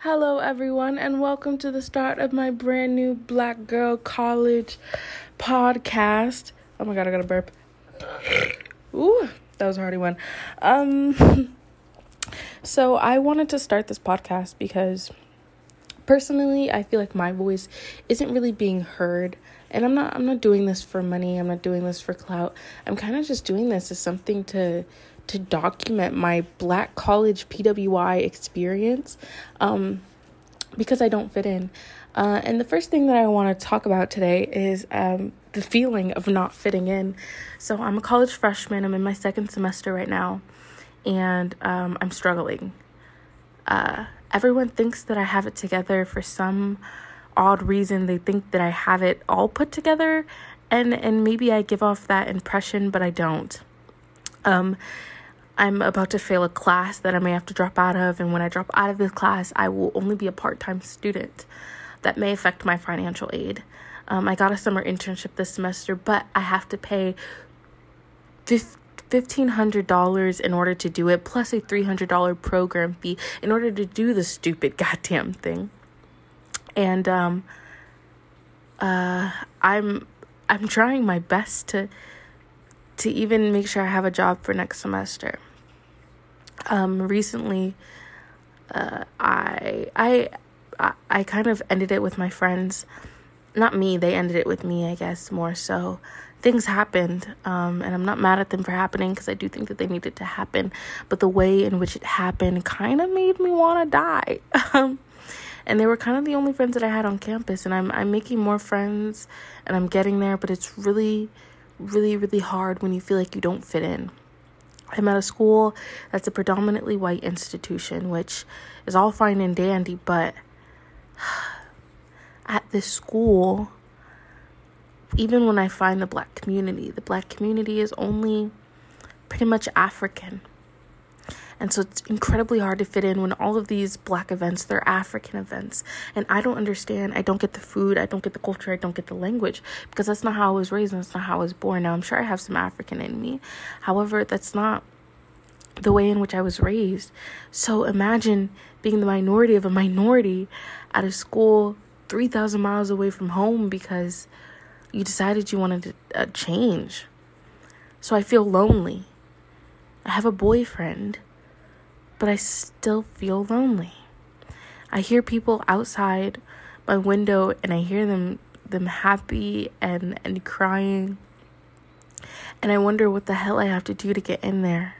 Hello, everyone, and welcome to the start of my brand new Black Girl College podcast. Oh my god, I got a burp. Ooh, that was a hardy one. Um, so I wanted to start this podcast because personally, I feel like my voice isn't really being heard. And I'm not I'm not doing this for money. I'm not doing this for clout. I'm kind of just doing this as something to to document my black college PWI experience um, because I don't fit in. Uh, and the first thing that I want to talk about today is um, the feeling of not fitting in. So, I'm a college freshman, I'm in my second semester right now, and um, I'm struggling. Uh, everyone thinks that I have it together for some odd reason. They think that I have it all put together, and, and maybe I give off that impression, but I don't. Um, I'm about to fail a class that I may have to drop out of, and when I drop out of this class, I will only be a part time student. That may affect my financial aid. Um, I got a summer internship this semester, but I have to pay $1,500 in order to do it, plus a $300 program fee in order to do the stupid goddamn thing. And um, uh, I'm I'm trying my best to to even make sure I have a job for next semester. Um, recently, uh, I, I, I, kind of ended it with my friends. Not me, they ended it with me, I guess, more so. Things happened, um, and I'm not mad at them for happening because I do think that they needed to happen. But the way in which it happened kind of made me want to die. Um, and they were kind of the only friends that I had on campus. And I'm I'm making more friends, and I'm getting there, but it's really really, really hard when you feel like you don't fit in. I'm at a school that's a predominantly white institution, which is all fine and dandy, but at this school, even when I find the black community, the black community is only pretty much African. And so it's incredibly hard to fit in when all of these black events, they're African events. And I don't understand. I don't get the food. I don't get the culture. I don't get the language because that's not how I was raised and that's not how I was born. Now, I'm sure I have some African in me. However, that's not the way in which I was raised. So imagine being the minority of a minority at a school 3,000 miles away from home because you decided you wanted uh, change. So I feel lonely. I have a boyfriend but I still feel lonely. I hear people outside my window and I hear them them happy and and crying. And I wonder what the hell I have to do to get in there.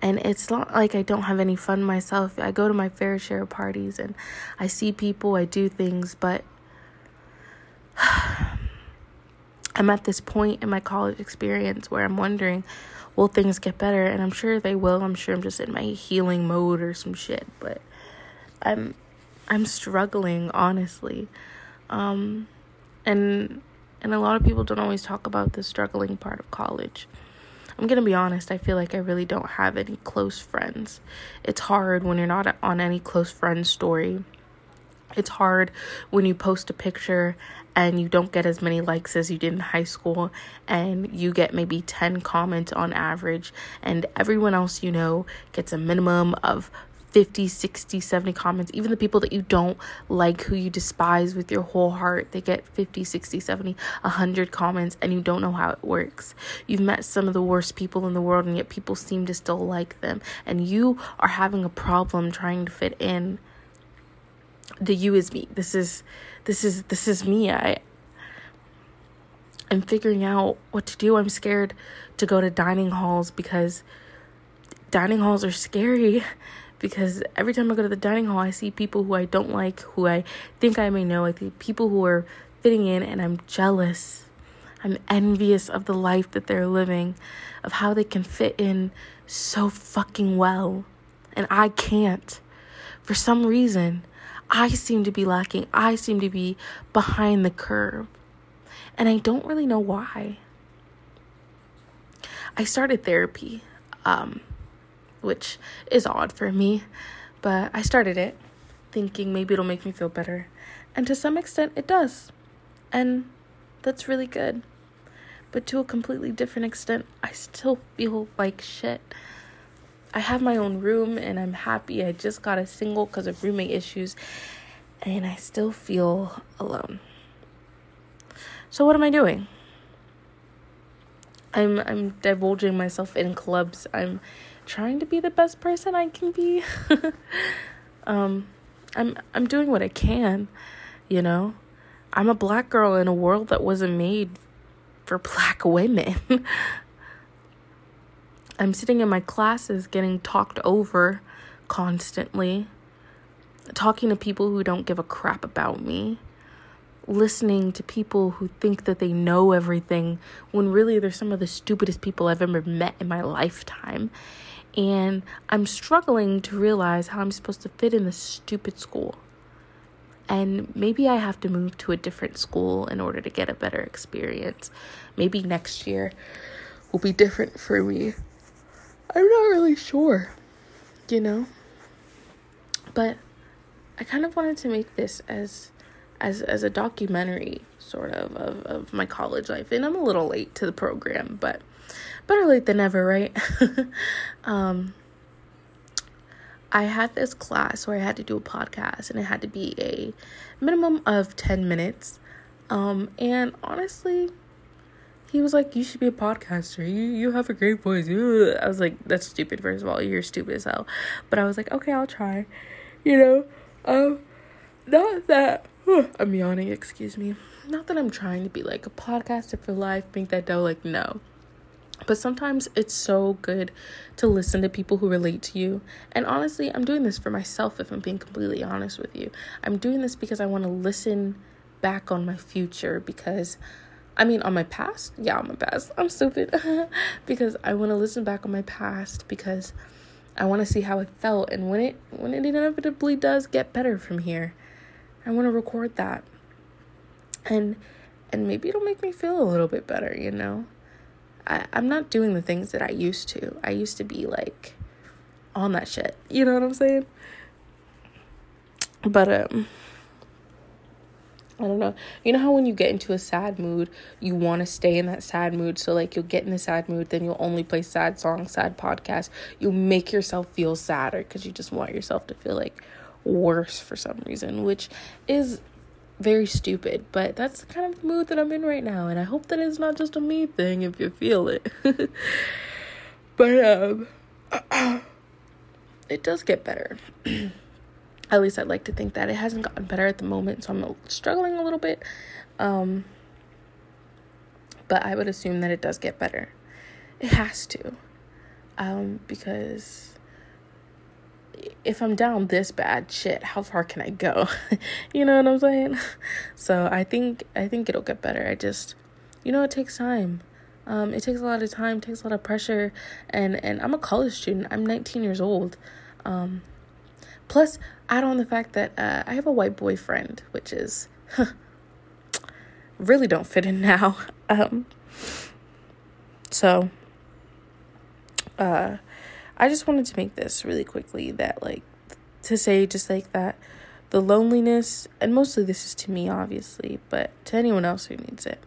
And it's not like I don't have any fun myself. I go to my fair share of parties and I see people, I do things, but I'm at this point in my college experience where I'm wondering will things get better? And I'm sure they will. I'm sure I'm just in my healing mode or some shit, but I'm I'm struggling honestly. Um and and a lot of people don't always talk about the struggling part of college. I'm going to be honest, I feel like I really don't have any close friends. It's hard when you're not on any close friend story. It's hard when you post a picture and you don't get as many likes as you did in high school and you get maybe 10 comments on average and everyone else you know gets a minimum of 50, 60, 70 comments. Even the people that you don't like, who you despise with your whole heart, they get 50, 60, 70, 100 comments, and you don't know how it works. You've met some of the worst people in the world, and yet people seem to still like them. And you are having a problem trying to fit in the you is me. This is this is this is me. I I'm figuring out what to do. I'm scared to go to dining halls because dining halls are scary because every time I go to the dining hall I see people who I don't like, who I think I may know, I think people who are fitting in and I'm jealous. I'm envious of the life that they're living, of how they can fit in so fucking well. And I can't. For some reason, I seem to be lacking. I seem to be behind the curve. And I don't really know why. I started therapy, um, which is odd for me, but I started it thinking maybe it'll make me feel better. And to some extent, it does. And that's really good. But to a completely different extent, I still feel like shit. I have my own room and I'm happy. I just got a single because of roommate issues and I still feel alone. So what am I doing? I'm I'm divulging myself in clubs. I'm trying to be the best person I can be. um I'm I'm doing what I can, you know. I'm a black girl in a world that wasn't made for black women. I'm sitting in my classes getting talked over constantly, talking to people who don't give a crap about me, listening to people who think that they know everything when really they're some of the stupidest people I've ever met in my lifetime. And I'm struggling to realize how I'm supposed to fit in this stupid school. And maybe I have to move to a different school in order to get a better experience. Maybe next year will be different for me. I'm not really sure, you know? But I kind of wanted to make this as as as a documentary sort of, of of my college life and I'm a little late to the program, but better late than never, right? um I had this class where I had to do a podcast and it had to be a minimum of 10 minutes. Um, and honestly, he was like, You should be a podcaster. You you have a great voice. I was like, That's stupid, first of all. You're stupid as hell. But I was like, Okay, I'll try. You know? Um not that I'm yawning, excuse me. Not that I'm trying to be like a podcaster for life, make that dough, like no. But sometimes it's so good to listen to people who relate to you. And honestly, I'm doing this for myself if I'm being completely honest with you. I'm doing this because I want to listen back on my future because I mean on my past. Yeah, on my past. I'm stupid. because I want to listen back on my past because I want to see how it felt and when it when it inevitably does get better from here. I want to record that. And and maybe it'll make me feel a little bit better, you know? I, I'm not doing the things that I used to. I used to be like on that shit. You know what I'm saying? But um I don't know. You know how when you get into a sad mood, you want to stay in that sad mood. So like you'll get in a sad mood, then you'll only play sad songs, sad podcasts. You'll make yourself feel sadder because you just want yourself to feel like worse for some reason, which is very stupid, but that's the kind of mood that I'm in right now, and I hope that it's not just a me thing if you feel it. but um it does get better. at least I'd like to think that it hasn't gotten better at the moment, so I'm struggling a little bit. Um but I would assume that it does get better. It has to. Um because if I'm down this bad, shit, how far can I go? you know what I'm saying? So I think I think it'll get better. I just you know, it takes time. Um, it takes a lot of time, takes a lot of pressure, and and I'm a college student. I'm 19 years old. Um, plus, add on the fact that uh, I have a white boyfriend, which is really don't fit in now. Um, so, uh, I just wanted to make this really quickly that, like, to say just like that, the loneliness, and mostly this is to me, obviously, but to anyone else who needs it,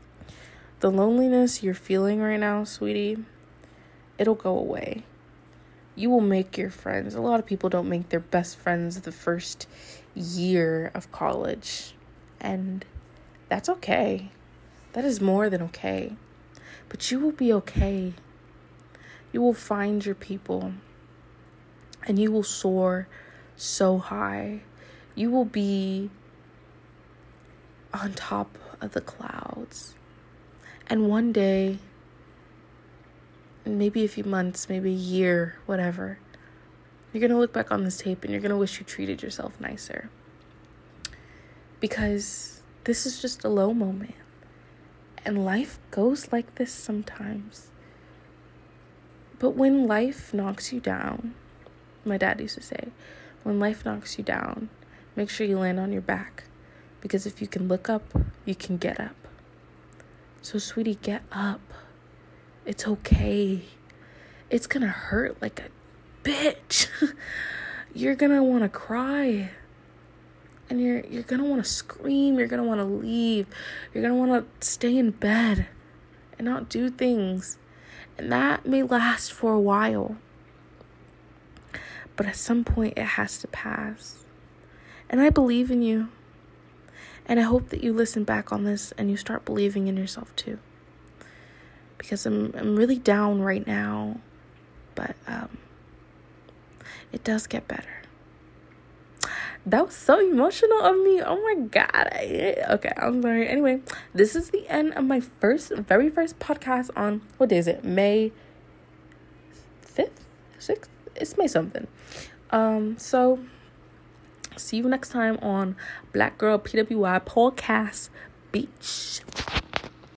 the loneliness you're feeling right now, sweetie, it'll go away. You will make your friends. A lot of people don't make their best friends the first year of college, and that's okay. That is more than okay. But you will be okay. You will find your people and you will soar so high. You will be on top of the clouds. And one day, maybe a few months, maybe a year, whatever, you're going to look back on this tape and you're going to wish you treated yourself nicer. Because this is just a low moment. And life goes like this sometimes. But when life knocks you down, my dad used to say, when life knocks you down, make sure you land on your back. Because if you can look up, you can get up. So, sweetie, get up. It's okay. It's gonna hurt like a bitch. you're gonna wanna cry. And you're you're gonna wanna scream, you're gonna wanna leave, you're gonna wanna stay in bed and not do things. And that may last for a while. But at some point, it has to pass. And I believe in you. And I hope that you listen back on this and you start believing in yourself too. Because I'm I'm really down right now, but um it does get better. That was so emotional of me. Oh my god. okay, I'm sorry. Anyway, this is the end of my first very first podcast on what day is it? May 5th? 6th? It's May something. Um so See you next time on Black Girl PWI Podcast Beach.